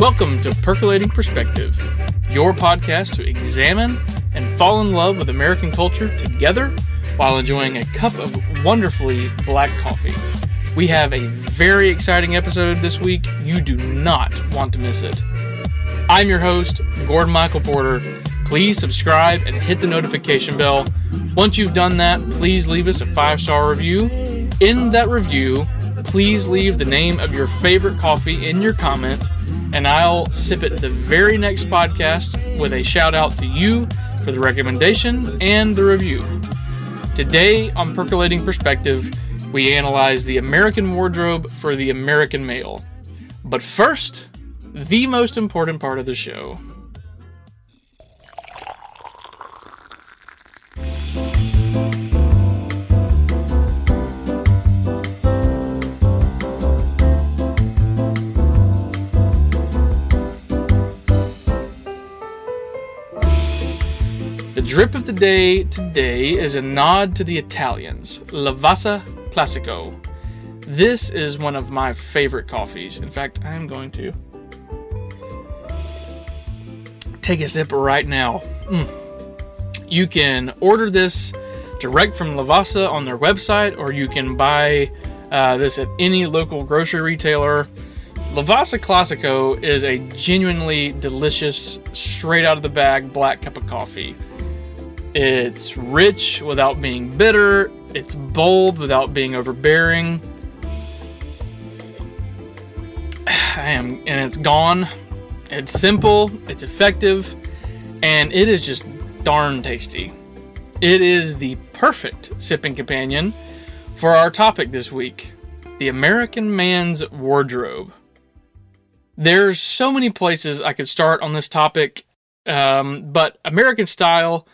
Welcome to Percolating Perspective, your podcast to examine and fall in love with American culture together while enjoying a cup of wonderfully black coffee. We have a very exciting episode this week. You do not want to miss it. I'm your host, Gordon Michael Porter. Please subscribe and hit the notification bell. Once you've done that, please leave us a five star review. In that review, please leave the name of your favorite coffee in your comment, and I'll sip it the very next podcast with a shout out to you for the recommendation and the review. Today on Percolating Perspective, we analyze the American wardrobe for the American male. But first, the most important part of the show. The drip of the day today is a nod to the Italians, Lavazza Classico. This is one of my favorite coffees. In fact, I am going to take a sip right now. Mm. You can order this direct from Lavazza on their website, or you can buy uh, this at any local grocery retailer. Lavazza Classico is a genuinely delicious, straight out of the bag black cup of coffee. It's rich without being bitter, it's bold without being overbearing. I am, and it's gone. It's simple, it's effective, and it is just darn tasty. It is the perfect sipping companion for our topic this week the American man's wardrobe. There's so many places I could start on this topic, um, but American style,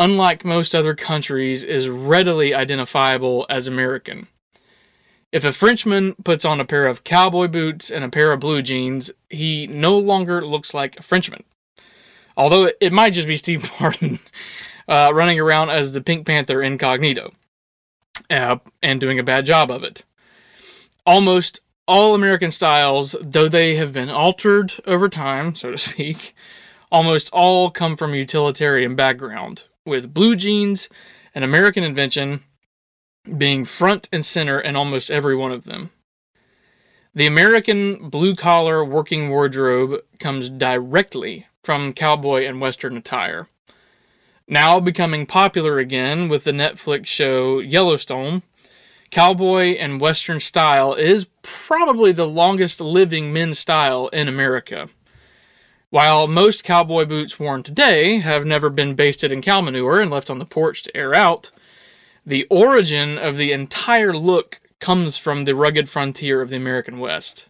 unlike most other countries, is readily identifiable as American. If a Frenchman puts on a pair of cowboy boots and a pair of blue jeans, he no longer looks like a Frenchman. Although it might just be Steve Martin uh, running around as the Pink Panther incognito uh, and doing a bad job of it. Almost all American styles, though they have been altered over time, so to speak, almost all come from utilitarian background, with blue jeans an American invention being front and center in almost every one of them. The American blue collar working wardrobe comes directly from cowboy and western attire. Now becoming popular again with the Netflix show Yellowstone, cowboy and western style is probably the longest living men's style in America. While most cowboy boots worn today have never been basted in cow manure and left on the porch to air out, the origin of the entire look comes from the rugged frontier of the American West.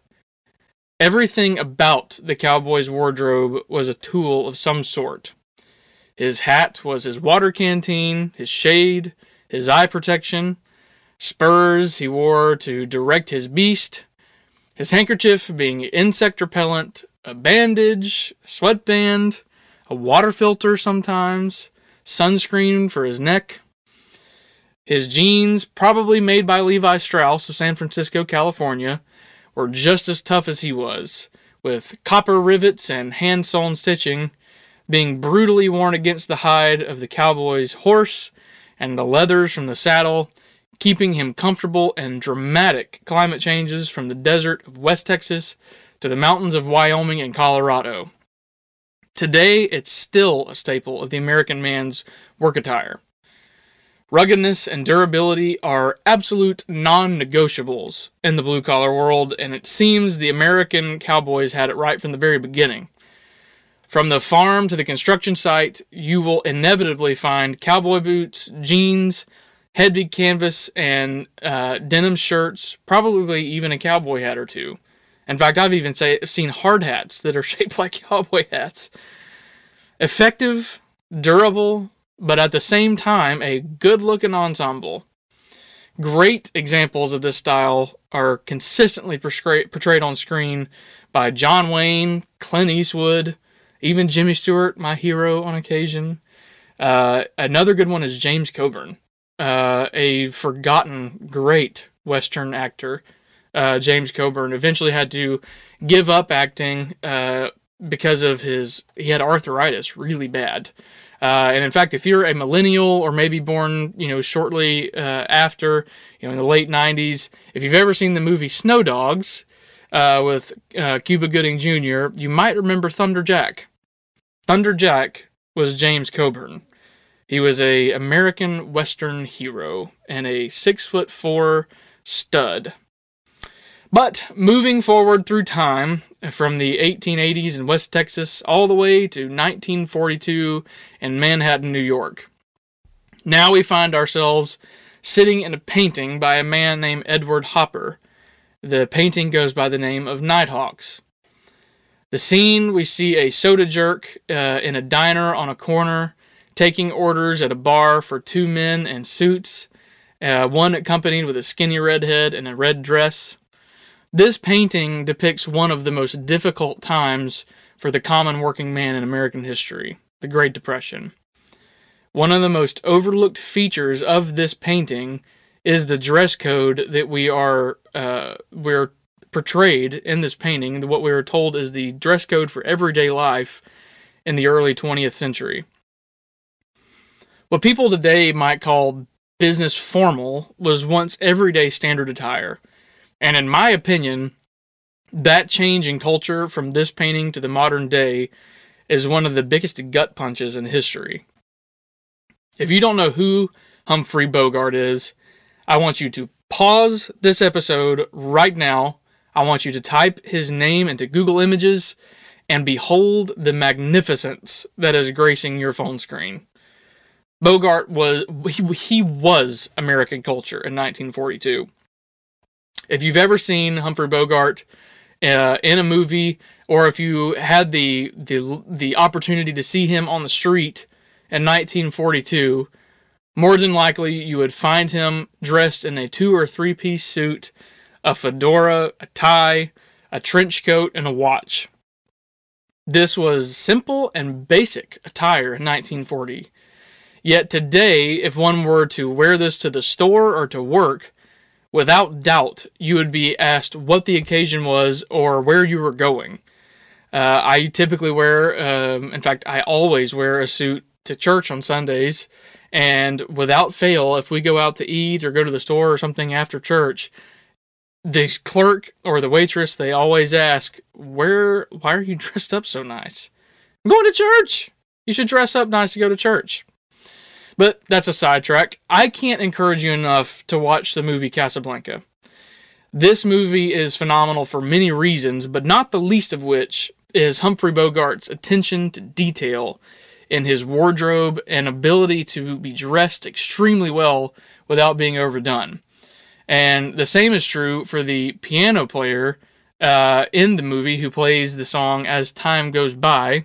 Everything about the cowboy's wardrobe was a tool of some sort. His hat was his water canteen, his shade, his eye protection, spurs he wore to direct his beast, his handkerchief being insect repellent, a bandage, sweatband, a water filter sometimes, sunscreen for his neck. His jeans, probably made by Levi Strauss of San Francisco, California, were just as tough as he was, with copper rivets and hand sewn stitching being brutally worn against the hide of the cowboy's horse and the leathers from the saddle, keeping him comfortable in dramatic climate changes from the desert of West Texas to the mountains of Wyoming and Colorado. Today, it's still a staple of the American man's work attire. Ruggedness and durability are absolute non negotiables in the blue collar world, and it seems the American cowboys had it right from the very beginning. From the farm to the construction site, you will inevitably find cowboy boots, jeans, heavy canvas, and uh, denim shirts, probably even a cowboy hat or two. In fact, I've even say, seen hard hats that are shaped like cowboy hats. Effective, durable, but at the same time, a good looking ensemble. Great examples of this style are consistently portrayed on screen by John Wayne, Clint Eastwood, even Jimmy Stewart, my hero on occasion. Uh, another good one is James Coburn, uh, a forgotten great Western actor. Uh, James Coburn eventually had to give up acting uh, because of his he had arthritis really bad. Uh, and in fact, if you're a millennial or maybe born, you know, shortly uh, after, you know, in the late '90s, if you've ever seen the movie Snow Dogs uh, with uh, Cuba Gooding Jr., you might remember Thunder Jack. Thunder Jack was James Coburn. He was a American Western hero and a six foot four stud. But moving forward through time, from the 1880s in West Texas all the way to 1942 in Manhattan, New York. Now we find ourselves sitting in a painting by a man named Edward Hopper. The painting goes by the name of Nighthawks. The scene we see a soda jerk uh, in a diner on a corner, taking orders at a bar for two men in suits, uh, one accompanied with a skinny redhead in a red dress. This painting depicts one of the most difficult times for the common working man in American history, the Great Depression. One of the most overlooked features of this painting is the dress code that we are uh, we're portrayed in this painting. What we are told is the dress code for everyday life in the early 20th century. What people today might call business formal was once everyday standard attire. And in my opinion, that change in culture from this painting to the modern day is one of the biggest gut punches in history. If you don't know who Humphrey Bogart is, I want you to pause this episode right now. I want you to type his name into Google Images and behold the magnificence that is gracing your phone screen. Bogart was he, he was American culture in 1942. If you've ever seen Humphrey Bogart uh, in a movie, or if you had the the the opportunity to see him on the street in 1942, more than likely you would find him dressed in a two or three piece suit, a fedora, a tie, a trench coat, and a watch. This was simple and basic attire in 1940. Yet today, if one were to wear this to the store or to work, without doubt, you would be asked what the occasion was or where you were going. Uh, I typically wear, um, in fact, I always wear a suit to church on Sundays. And without fail, if we go out to eat or go to the store or something after church, the clerk or the waitress, they always ask, Where, why are you dressed up so nice? I'm going to church. You should dress up nice to go to church. But that's a sidetrack. I can't encourage you enough to watch the movie Casablanca. This movie is phenomenal for many reasons, but not the least of which is Humphrey Bogart's attention to detail in his wardrobe and ability to be dressed extremely well without being overdone. And the same is true for the piano player uh, in the movie who plays the song As Time Goes By.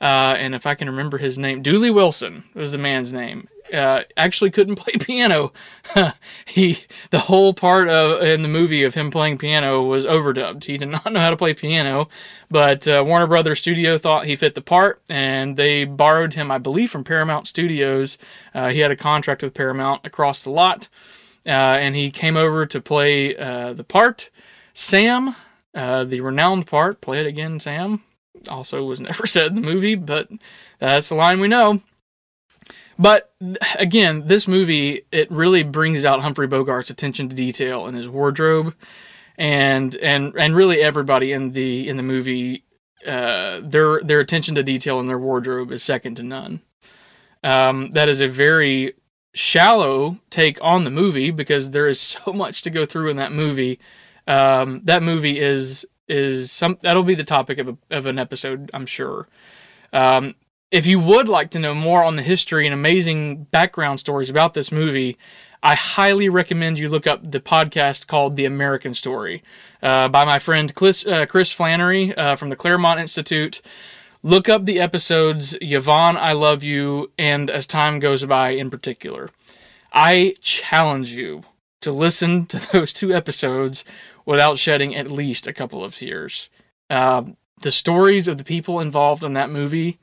Uh, and if I can remember his name, Dooley Wilson was the man's name uh, actually couldn't play piano. he the whole part of in the movie of him playing piano was overdubbed. He did not know how to play piano, but uh, Warner Brothers Studio thought he fit the part, and they borrowed him, I believe, from Paramount Studios. Uh, he had a contract with Paramount across the lot, uh, and he came over to play uh, the part. Sam, uh, the renowned part, play it again, Sam. Also was never said in the movie, but that's the line we know. But again, this movie it really brings out Humphrey Bogart's attention to detail in his wardrobe, and and and really everybody in the in the movie, uh, their their attention to detail in their wardrobe is second to none. Um, that is a very shallow take on the movie because there is so much to go through in that movie. Um, that movie is is some that'll be the topic of a, of an episode, I'm sure. Um, if you would like to know more on the history and amazing background stories about this movie, I highly recommend you look up the podcast called The American Story uh, by my friend Chris, uh, Chris Flannery uh, from the Claremont Institute. Look up the episodes Yvonne, I Love You, and As Time Goes By in particular. I challenge you to listen to those two episodes without shedding at least a couple of tears. Uh, the stories of the people involved in that movie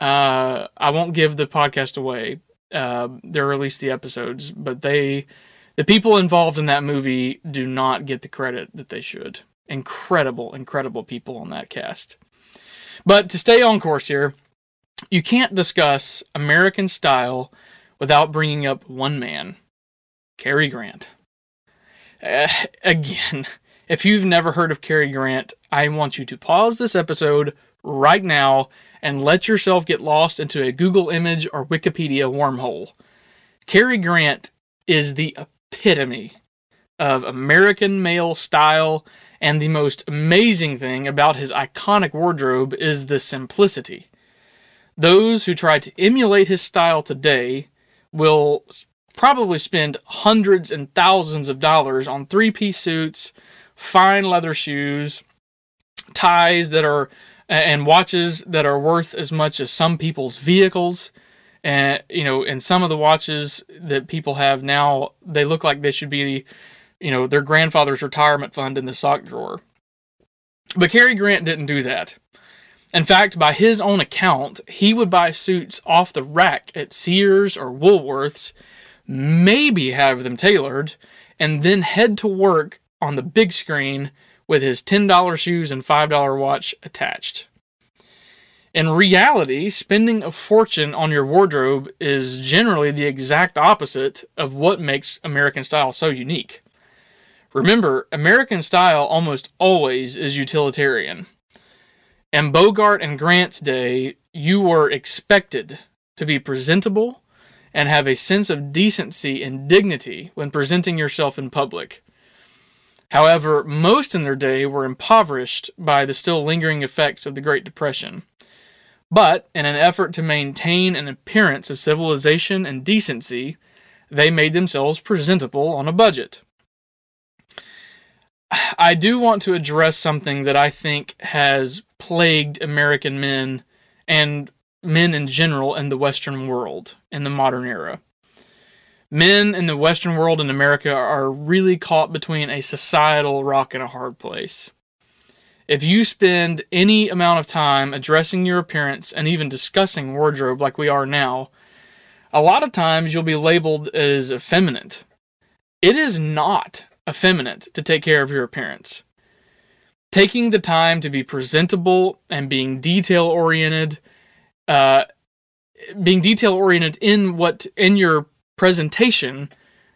uh, I won't give the podcast away. Uh, they're released the episodes, but they The people involved in that movie do not get the credit that they should. Incredible, incredible people on that cast. But to stay on course here, you can't discuss American style without bringing up one man, Cary Grant. Uh, again, if you've never heard of Cary Grant, I want you to pause this episode right now and let yourself get lost into a Google image or Wikipedia wormhole. Cary Grant is the epitome of American male style, and the most amazing thing about his iconic wardrobe is the simplicity. Those who try to emulate his style today will probably spend hundreds and thousands of dollars on three piece suits, fine leather shoes, ties that are and watches that are worth as much as some people's vehicles. And you know, and some of the watches that people have now, they look like they should be, you know, their grandfather's retirement fund in the sock drawer. But Cary Grant didn't do that. In fact, by his own account, he would buy suits off the rack at Sears or Woolworths, maybe have them tailored, and then head to work on the big screen with his $10 shoes and $5 watch attached. In reality, spending a fortune on your wardrobe is generally the exact opposite of what makes American style so unique. Remember, American style almost always is utilitarian. In Bogart and Grant's day, you were expected to be presentable and have a sense of decency and dignity when presenting yourself in public. However, most in their day were impoverished by the still lingering effects of the Great Depression. But, in an effort to maintain an appearance of civilization and decency, they made themselves presentable on a budget. I do want to address something that I think has plagued American men and men in general in the Western world in the modern era men in the Western world and America are really caught between a societal rock and a hard place. If you spend any amount of time addressing your appearance and even discussing wardrobe like we are now, a lot of times you'll be labeled as effeminate. It is not effeminate to take care of your appearance. Taking the time to be presentable and being detail oriented, uh, being detail oriented in what in your presentation,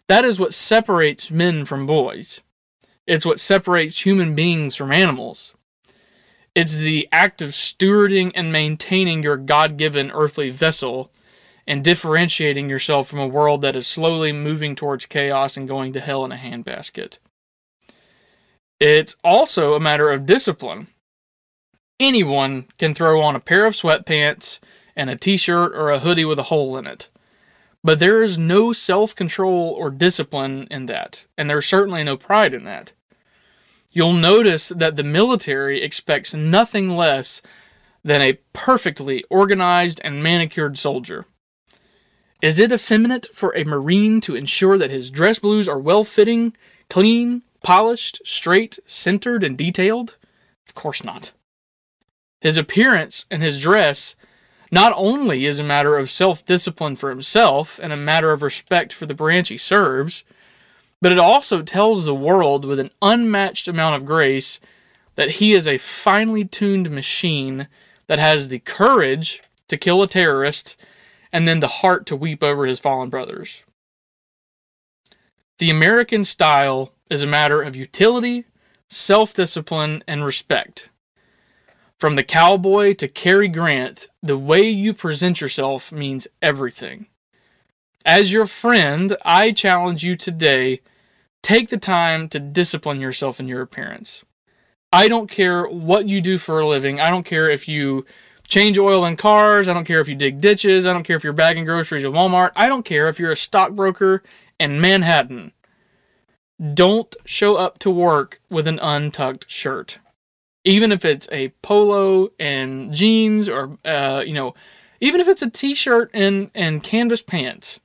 that is what separates men from boys. It's what separates human beings from animals. It's the act of stewarding and maintaining your God given earthly vessel and differentiating yourself from a world that is slowly moving towards chaos and going to hell in a handbasket. It's also a matter of discipline. Anyone can throw on a pair of sweatpants and a t shirt or a hoodie with a hole in it. But there is no self control or discipline in that, and there's certainly no pride in that. You'll notice that the military expects nothing less than a perfectly organized and manicured soldier. Is it effeminate for a Marine to ensure that his dress blues are well fitting, clean, polished, straight, centered, and detailed? Of course not. His appearance and his dress not only is a matter of self discipline for himself and a matter of respect for the branch he serves, but it also tells the world with an unmatched amount of grace that he is a finely tuned machine that has the courage to kill a terrorist and then the heart to weep over his fallen brothers. The American style is a matter of utility, self discipline, and respect. From the cowboy to Cary Grant, the way you present yourself means everything. As your friend, I challenge you today take the time to discipline yourself in your appearance. I don't care what you do for a living. I don't care if you change oil in cars. I don't care if you dig ditches. I don't care if you're bagging groceries at Walmart. I don't care if you're a stockbroker in Manhattan. Don't show up to work with an untucked shirt even if it's a polo and jeans or uh, you know even if it's a t-shirt and and canvas pants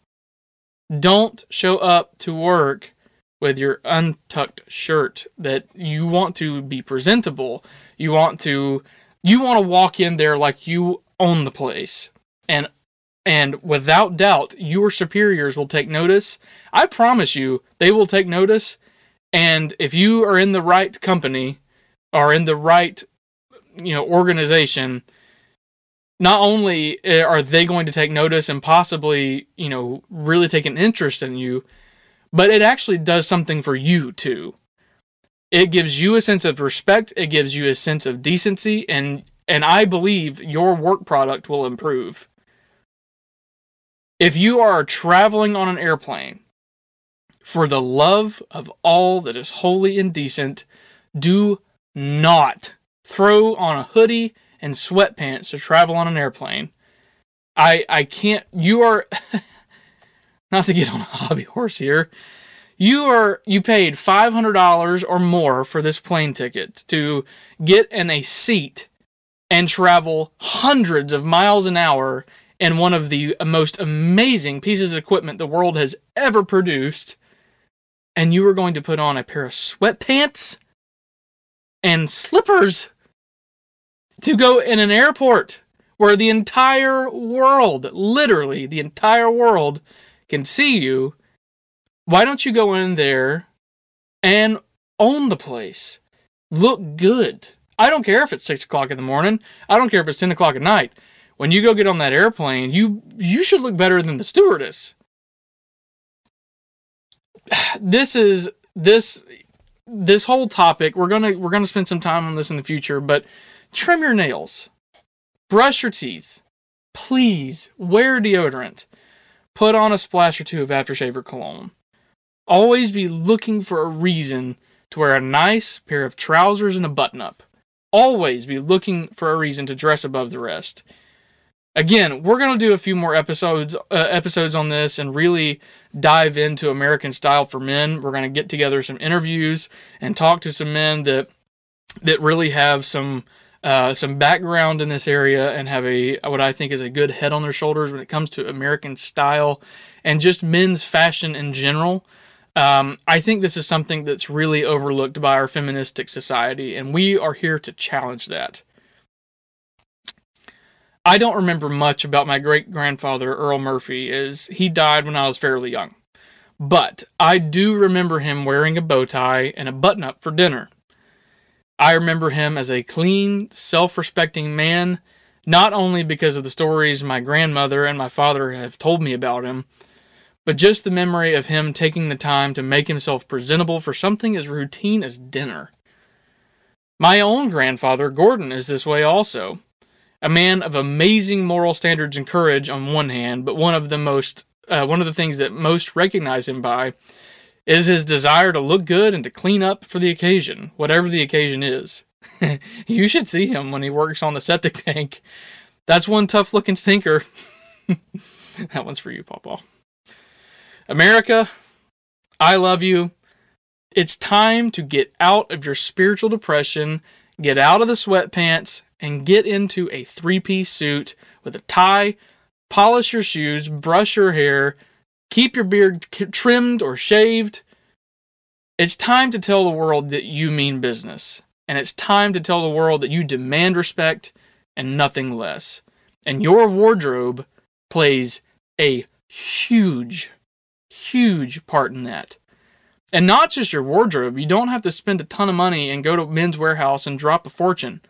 don't show up to work with your untucked shirt that you want to be presentable you want to you want to walk in there like you own the place and And without doubt, your superiors will take notice. I promise you, they will take notice. And if you are in the right company or in the right, you know, organization, not only eh, are they going to take notice and possibly, you know, really take an interest in you, but it actually does something for you too. It gives you a sense of respect, it gives you a sense of decency and and I believe your work product will improve. If you are traveling on an airplane for the love of all that is holy and decent, do not throw on a hoodie and sweatpants to travel on an airplane. I I can't you are not to get on a hobby horse here. You are you paid $500 or more for this plane ticket to get in a seat and travel hundreds of miles an hour in one of the most amazing pieces of equipment the world has ever produced. And you are going to put on a pair of sweatpants and slippers to go in an airport where the entire world, literally the entire world, can see you. Why don't you go in there and own the place? Look good. I don't care if it's six o'clock in the morning. I don't care if it's ten o'clock at night. When you go get on that airplane, you you should look better than the stewardess. This is this this whole topic. We're gonna we're gonna spend some time on this in the future, but trim your nails, brush your teeth, please wear deodorant, put on a splash or two of aftershave or cologne. Always be looking for a reason to wear a nice pair of trousers and a button up always be looking for a reason to dress above the rest. Again, we're going to do a few more episodes uh, episodes on this and really dive into American style for men. We're going to get together some interviews and talk to some men that that really have some uh, some background in this area and have a what I think is a good head on their shoulders when it comes to American style and just men's fashion in general. Um, I think this is something that's really overlooked by our feministic society, and we are here to challenge that. I don't remember much about my great grandfather, Earl Murphy, as he died when I was fairly young. But I do remember him wearing a bow tie and a button up for dinner. I remember him as a clean, self respecting man, not only because of the stories my grandmother and my father have told me about him, but just the memory of him taking the time to make himself presentable for something as routine as dinner. My own grandfather, Gordon, is this way also. A man of amazing moral standards and courage on one hand, but one of the most uh, one of the things that most recognize him by is his desire to look good and to clean up for the occasion, whatever the occasion is. you should see him when he works on the septic tank. That's one tough looking stinker. that one's for you, Papa. America, I love you. It's time to get out of your spiritual depression, get out of the sweatpants, and get into a three piece suit with a tie, polish your shoes, brush your hair, keep your beard trimmed or shaved. It's time to tell the world that you mean business. And it's time to tell the world that you demand respect and nothing less. And your wardrobe plays a huge huge part in that. And not just your wardrobe. You don't have to spend a ton of money and go to Men's Wearhouse and drop a fortune.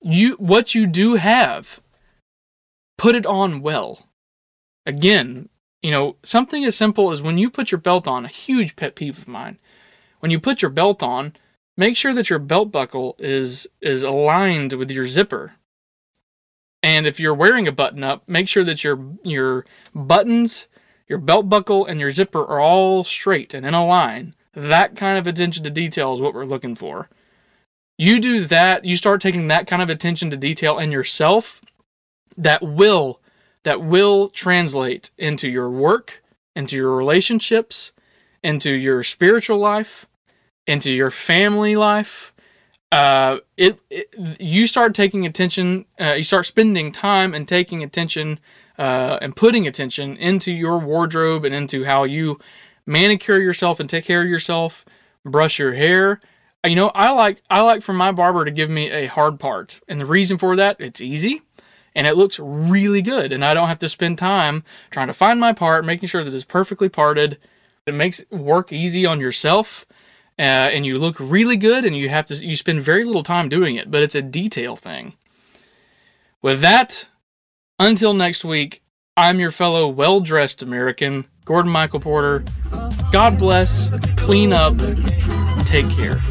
You what you do have, put it on well. Again, you know, something as simple as when you put your belt on, a huge pet peeve of mine. When you put your belt on, make sure that your belt buckle is is aligned with your zipper. And if you're wearing a button up, make sure that your your buttons your belt buckle and your zipper are all straight and in a line. That kind of attention to detail is what we're looking for. You do that, you start taking that kind of attention to detail in yourself, that will that will translate into your work, into your relationships, into your spiritual life, into your family life. Uh, it, it you start taking attention, uh, you start spending time and taking attention uh, and putting attention into your wardrobe and into how you manicure yourself and take care of yourself, brush your hair. You know, I like I like for my barber to give me a hard part, and the reason for that it's easy, and it looks really good. And I don't have to spend time trying to find my part, making sure that it's perfectly parted. It makes work easy on yourself. Uh, and you look really good and you have to you spend very little time doing it but it's a detail thing with that until next week i'm your fellow well-dressed american gordon michael porter god bless clean up take care